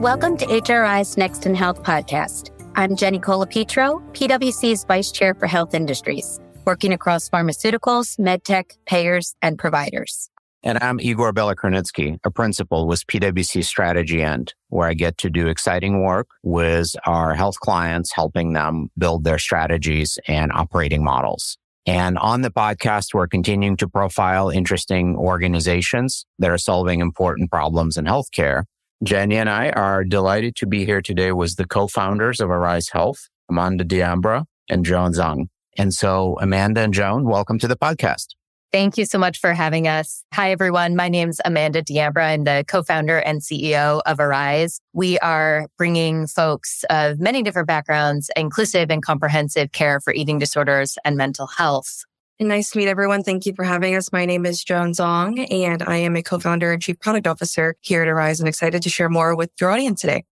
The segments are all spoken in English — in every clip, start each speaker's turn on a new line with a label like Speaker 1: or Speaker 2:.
Speaker 1: Welcome to HRI's Next in Health podcast. I'm Jenny Colapetro, PwC's Vice Chair for Health Industries, working across pharmaceuticals, medtech, payers, and providers.
Speaker 2: And I'm Igor Belokrinitsky, a principal with PwC Strategy&, where I get to do exciting work with our health clients, helping them build their strategies and operating models. And on the podcast, we're continuing to profile interesting organizations that are solving important problems in healthcare Jenny and I are delighted to be here today with the co-founders of Arise Health, Amanda Diambra and Joan Zhang. And so Amanda and Joan, welcome to the podcast.
Speaker 3: Thank you so much for having us. Hi, everyone. My name's Amanda Diambra. I'm the co-founder and CEO of Arise. We are bringing folks of many different backgrounds, inclusive and comprehensive care for eating disorders and mental health.
Speaker 4: Nice to meet everyone. Thank you for having us. My name is Joan Zong, and I am a co-founder and chief product officer here at Arise and excited to share more with your audience today.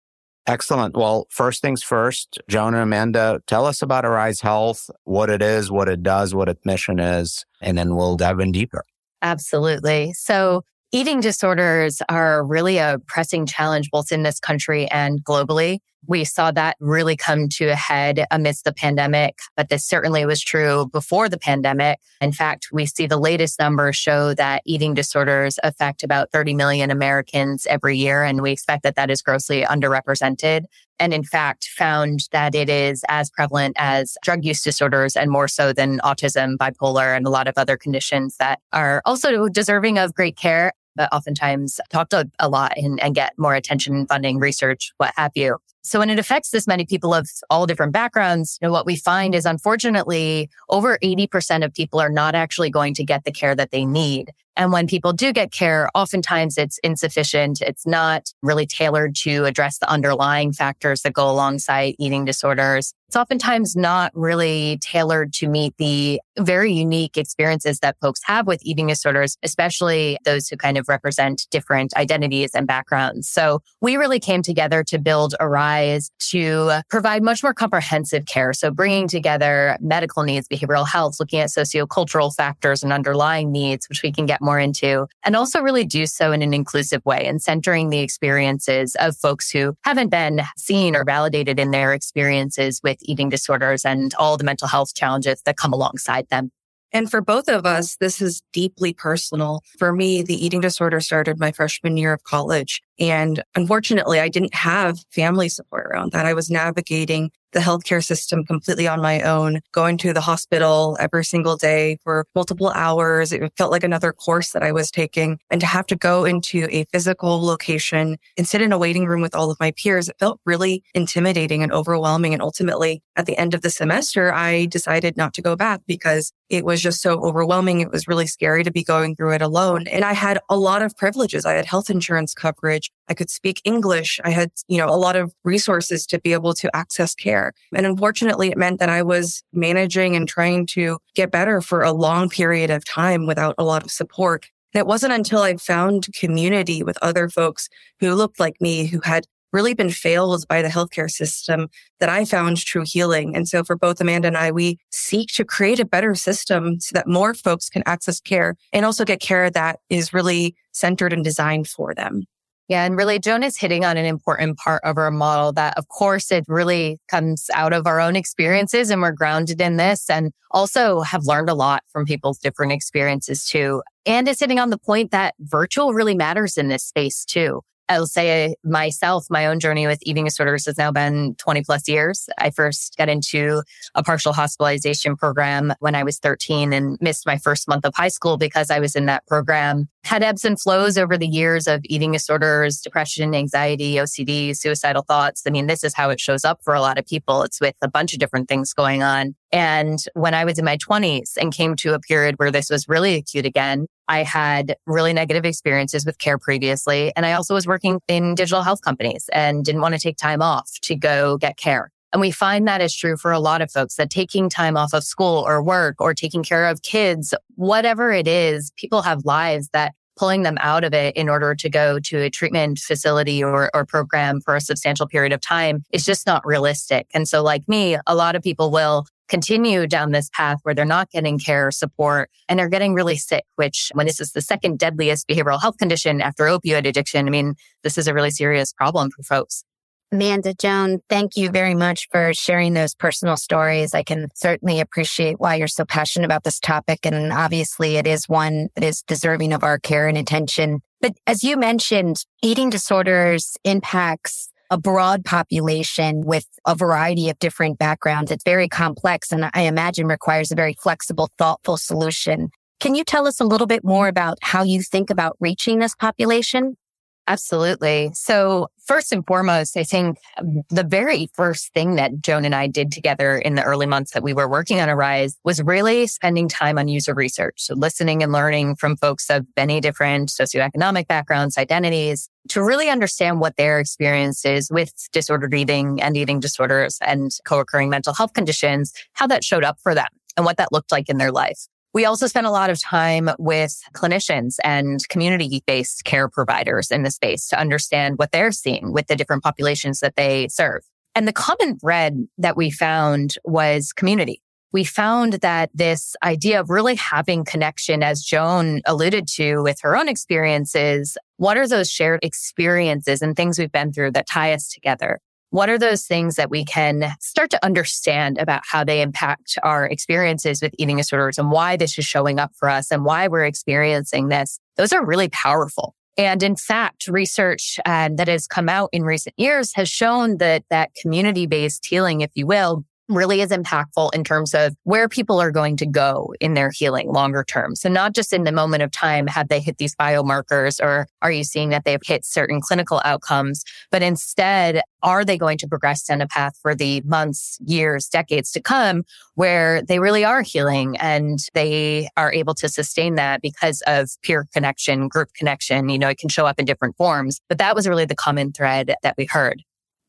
Speaker 2: Excellent. Well, first things first, Joan and Amanda, tell us about Arise Health, what it is, what it does, what its mission is, and then we'll dive in deeper.
Speaker 3: Absolutely. So Eating disorders are really a pressing challenge both in this country and globally. We saw that really come to a head amidst the pandemic, but this certainly was true before the pandemic. In fact, we see the latest numbers show that eating disorders affect about 30 million Americans every year, and we expect that that is grossly underrepresented. And in fact, found that it is as prevalent as drug use disorders and more so than autism, bipolar, and a lot of other conditions that are also deserving of great care but oftentimes talked a, a lot and, and get more attention, funding, research, what have you. So when it affects this many people of all different backgrounds, you know, what we find is unfortunately over 80% of people are not actually going to get the care that they need. And when people do get care, oftentimes it's insufficient. It's not really tailored to address the underlying factors that go alongside eating disorders. It's oftentimes not really tailored to meet the very unique experiences that folks have with eating disorders, especially those who kind of represent different identities and backgrounds. So we really came together to build Arise to provide much more comprehensive care. So bringing together medical needs, behavioral health, looking at sociocultural factors and underlying needs, which we can get more into, and also really do so in an inclusive way and centering the experiences of folks who haven't been seen or validated in their experiences with eating disorders and all the mental health challenges that come alongside them.
Speaker 4: And for both of us, this is deeply personal. For me, the eating disorder started my freshman year of college. And unfortunately, I didn't have family support around that. I was navigating the healthcare system completely on my own, going to the hospital every single day for multiple hours. It felt like another course that I was taking. And to have to go into a physical location and sit in a waiting room with all of my peers, it felt really intimidating and overwhelming. And ultimately, at the end of the semester, I decided not to go back because it was just so overwhelming. It was really scary to be going through it alone. And I had a lot of privileges. I had health insurance coverage. I could speak English. I had, you know, a lot of resources to be able to access care. And unfortunately, it meant that I was managing and trying to get better for a long period of time without a lot of support. And it wasn't until I found community with other folks who looked like me, who had really been failed by the healthcare system that I found true healing. And so for both Amanda and I, we seek to create a better system so that more folks can access care and also get care that is really centered and designed for them.
Speaker 3: Yeah. And really, Joan is hitting on an important part of our model that, of course, it really comes out of our own experiences and we're grounded in this and also have learned a lot from people's different experiences too. And it's hitting on the point that virtual really matters in this space too. I'll say myself, my own journey with eating disorders has now been 20 plus years. I first got into a partial hospitalization program when I was 13 and missed my first month of high school because I was in that program. Had ebbs and flows over the years of eating disorders, depression, anxiety, OCD, suicidal thoughts. I mean, this is how it shows up for a lot of people. It's with a bunch of different things going on. And when I was in my 20s and came to a period where this was really acute again, I had really negative experiences with care previously. And I also was working in digital health companies and didn't want to take time off to go get care. And we find that is true for a lot of folks that taking time off of school or work or taking care of kids, whatever it is, people have lives that pulling them out of it in order to go to a treatment facility or, or program for a substantial period of time is just not realistic. And so like me, a lot of people will continue down this path where they're not getting care support and they're getting really sick, which when this is the second deadliest behavioral health condition after opioid addiction, I mean, this is a really serious problem for folks.
Speaker 1: Amanda Joan, thank you very much for sharing those personal stories. I can certainly appreciate why you're so passionate about this topic. And obviously it is one that is deserving of our care and attention. But as you mentioned, eating disorders impacts a broad population with a variety of different backgrounds. It's very complex and I imagine requires a very flexible, thoughtful solution. Can you tell us a little bit more about how you think about reaching this population?
Speaker 3: Absolutely. So first and foremost, I think the very first thing that Joan and I did together in the early months that we were working on Arise was really spending time on user research. So listening and learning from folks of many different socioeconomic backgrounds, identities to really understand what their experience is with disordered eating and eating disorders and co-occurring mental health conditions, how that showed up for them and what that looked like in their life. We also spent a lot of time with clinicians and community based care providers in the space to understand what they're seeing with the different populations that they serve. And the common thread that we found was community. We found that this idea of really having connection, as Joan alluded to with her own experiences, what are those shared experiences and things we've been through that tie us together? What are those things that we can start to understand about how they impact our experiences with eating disorders and why this is showing up for us and why we're experiencing this? Those are really powerful. And in fact, research uh, that has come out in recent years has shown that that community based healing, if you will, really is impactful in terms of where people are going to go in their healing longer term. So not just in the moment of time, have they hit these biomarkers or are you seeing that they've hit certain clinical outcomes, but instead, are they going to progress down a path for the months, years, decades to come where they really are healing and they are able to sustain that because of peer connection, group connection? You know, it can show up in different forms, but that was really the common thread that we heard.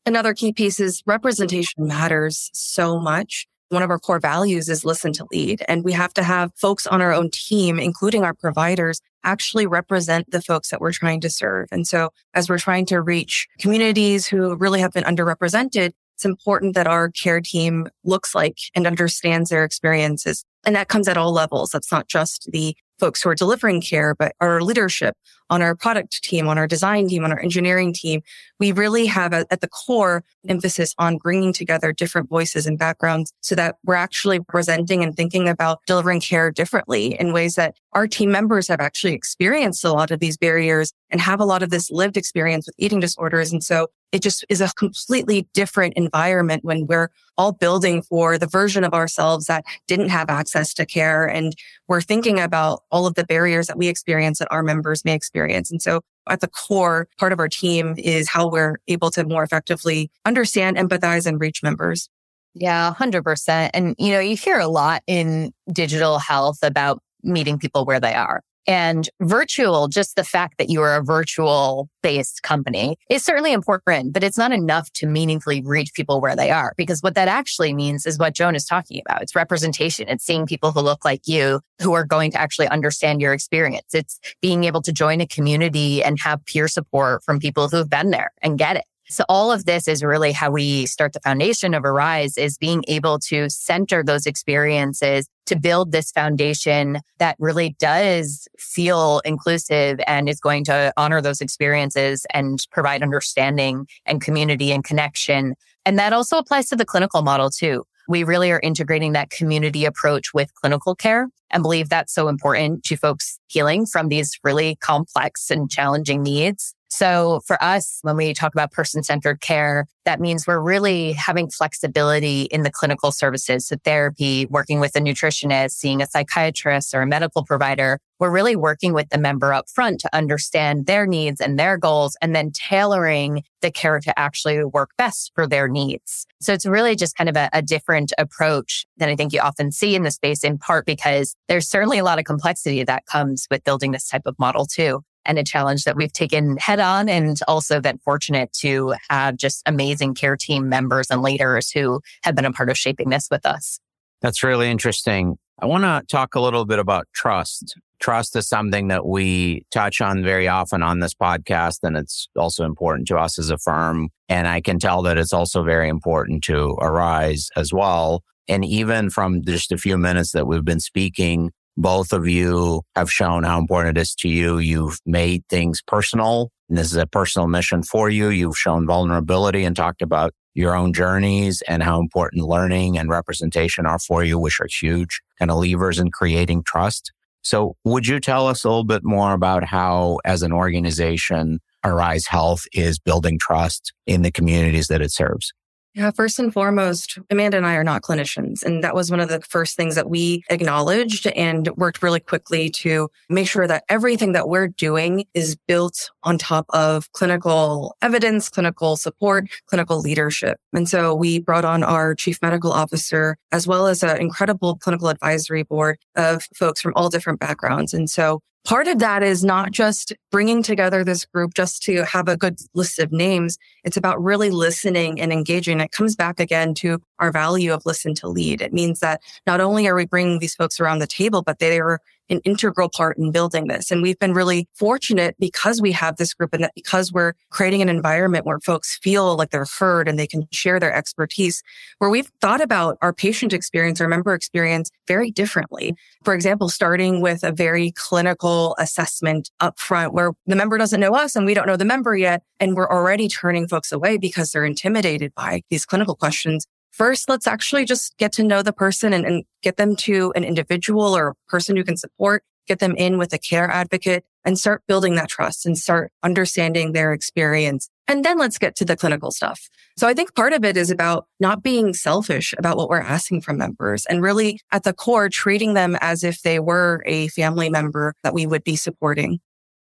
Speaker 4: Another key piece is representation matters so much. One of our core values is listen to lead. And we have to have folks on our own team, including our providers, actually represent the folks that we're trying to serve. And so as we're trying to reach communities who really have been underrepresented, it's important that our care team looks like and understands their experiences. And that comes at all levels. That's not just the folks who are delivering care, but our leadership on our product team, on our design team, on our engineering team. We really have a, at the core emphasis on bringing together different voices and backgrounds so that we're actually presenting and thinking about delivering care differently in ways that our team members have actually experienced a lot of these barriers and have a lot of this lived experience with eating disorders. And so it just is a completely different environment when we're all building for the version of ourselves that didn't have access to care. And we're thinking about all of the barriers that we experience that our members may experience. And so at the core, part of our team is how we're able to more effectively understand, empathize, and reach members.
Speaker 3: Yeah, 100%. And, you know, you hear a lot in digital health about meeting people where they are. And virtual, just the fact that you are a virtual based company is certainly important, but it's not enough to meaningfully reach people where they are because what that actually means is what Joan is talking about. It's representation. It's seeing people who look like you who are going to actually understand your experience. It's being able to join a community and have peer support from people who've been there and get it. So all of this is really how we start the foundation of Arise is being able to center those experiences to build this foundation that really does feel inclusive and is going to honor those experiences and provide understanding and community and connection. And that also applies to the clinical model too. We really are integrating that community approach with clinical care and believe that's so important to folks healing from these really complex and challenging needs. So for us, when we talk about person centered care, that means we're really having flexibility in the clinical services, so therapy, working with a nutritionist, seeing a psychiatrist or a medical provider. We're really working with the member up front to understand their needs and their goals and then tailoring the care to actually work best for their needs. So it's really just kind of a, a different approach than I think you often see in the space in part because there's certainly a lot of complexity that comes with building this type of model too and a challenge that we've taken head on and also been fortunate to have just amazing care team members and leaders who have been a part of shaping this with us.
Speaker 2: That's really interesting. I want to talk a little bit about trust. Trust is something that we touch on very often on this podcast, and it's also important to us as a firm. And I can tell that it's also very important to Arise as well. And even from just a few minutes that we've been speaking, both of you have shown how important it is to you. You've made things personal. And this is a personal mission for you. You've shown vulnerability and talked about your own journeys and how important learning and representation are for you, which are huge kind of levers in creating trust. So would you tell us a little bit more about how, as an organization, Arise Health is building trust in the communities that it serves?
Speaker 4: Yeah, first and foremost, Amanda and I are not clinicians. And that was one of the first things that we acknowledged and worked really quickly to make sure that everything that we're doing is built on top of clinical evidence, clinical support, clinical leadership. And so we brought on our chief medical officer, as well as an incredible clinical advisory board of folks from all different backgrounds. And so Part of that is not just bringing together this group just to have a good list of names. It's about really listening and engaging. It comes back again to our value of listen to lead. It means that not only are we bringing these folks around the table, but they are an integral part in building this. And we've been really fortunate because we have this group and that because we're creating an environment where folks feel like they're heard and they can share their expertise, where we've thought about our patient experience, our member experience very differently. For example, starting with a very clinical assessment upfront where the member doesn't know us and we don't know the member yet. And we're already turning folks away because they're intimidated by these clinical questions first, let's actually just get to know the person and, and, get them to an individual or person who can support, get them in with a care advocate and start building that trust and start understanding their experience. And then let's get to the clinical stuff. So I think part of it is about not being selfish about what we're asking from members and really at the core, treating them as if they were a family member that we would be supporting.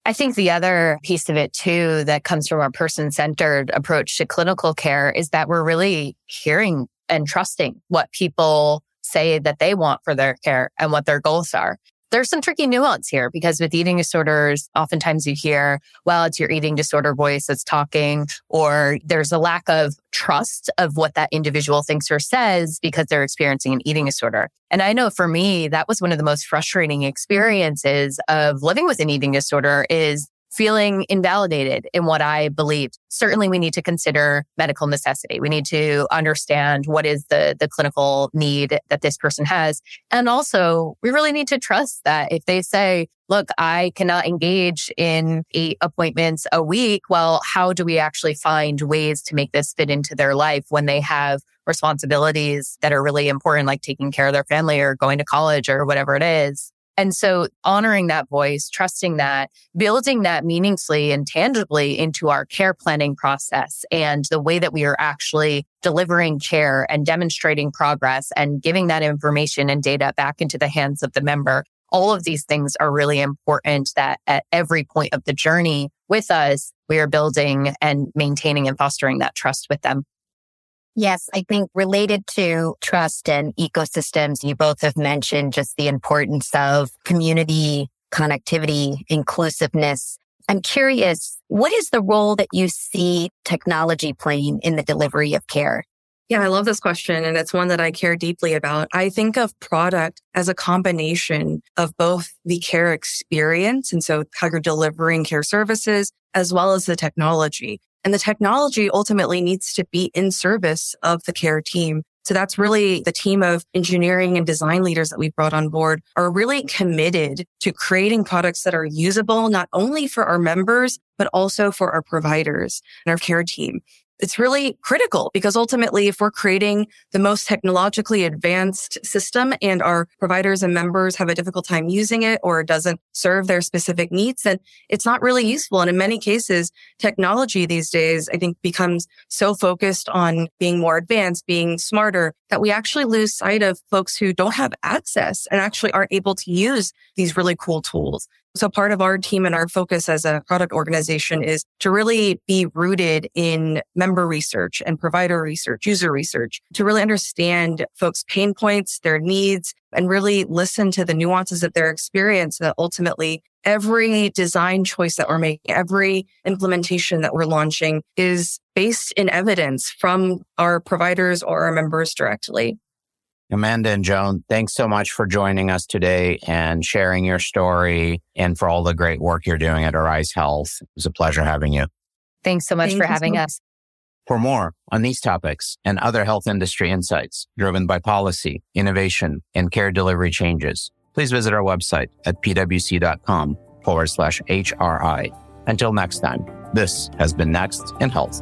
Speaker 3: I think the other piece of it too that comes from our person centered approach to clinical care is that we're really hearing and trusting what people say that they want for their care and what their goals are there's some tricky nuance here because with eating disorders, oftentimes you hear, well, it's your eating disorder voice that's talking, or there's a lack of trust of what that individual thinks or says because they're experiencing an eating disorder. And I know for me, that was one of the most frustrating experiences of living with an eating disorder is feeling invalidated in what I believed. Certainly we need to consider medical necessity. We need to understand what is the, the clinical need that this person has. And also we really need to trust that if they say, look, I cannot engage in eight appointments a week. Well, how do we actually find ways to make this fit into their life when they have responsibilities that are really important, like taking care of their family or going to college or whatever it is? And so honoring that voice, trusting that, building that meaningfully and tangibly into our care planning process and the way that we are actually delivering care and demonstrating progress and giving that information and data back into the hands of the member. All of these things are really important that at every point of the journey with us, we are building and maintaining and fostering that trust with them.
Speaker 1: Yes, I think related to trust and ecosystems, you both have mentioned just the importance of community connectivity, inclusiveness. I'm curious, what is the role that you see technology playing in the delivery of care?
Speaker 4: Yeah, I love this question. And it's one that I care deeply about. I think of product as a combination of both the care experience. And so how you're delivering care services as well as the technology. And the technology ultimately needs to be in service of the care team. So that's really the team of engineering and design leaders that we've brought on board are really committed to creating products that are usable, not only for our members, but also for our providers and our care team it's really critical because ultimately, if we're creating the most technologically advanced system and our providers and members have a difficult time using it or it doesn't serve their specific needs, then it's not really useful. And in many cases, technology these days, I think becomes so focused on being more advanced, being smarter that we actually lose sight of folks who don't have access and actually aren't able to use these really cool tools. So part of our team and our focus as a product organization is to really be rooted in member research and provider research, user research to really understand folks' pain points, their needs, and really listen to the nuances of their experience that ultimately every design choice that we're making, every implementation that we're launching is based in evidence from our providers or our members directly.
Speaker 2: Amanda and Joan, thanks so much for joining us today and sharing your story and for all the great work you're doing at Arise Health. It was a pleasure having you.
Speaker 3: Thanks so much Thank for having so us.
Speaker 2: For more on these topics and other health industry insights driven by policy, innovation, and care delivery changes, please visit our website at pwc.com forward slash HRI. Until next time, this has been Next in Health.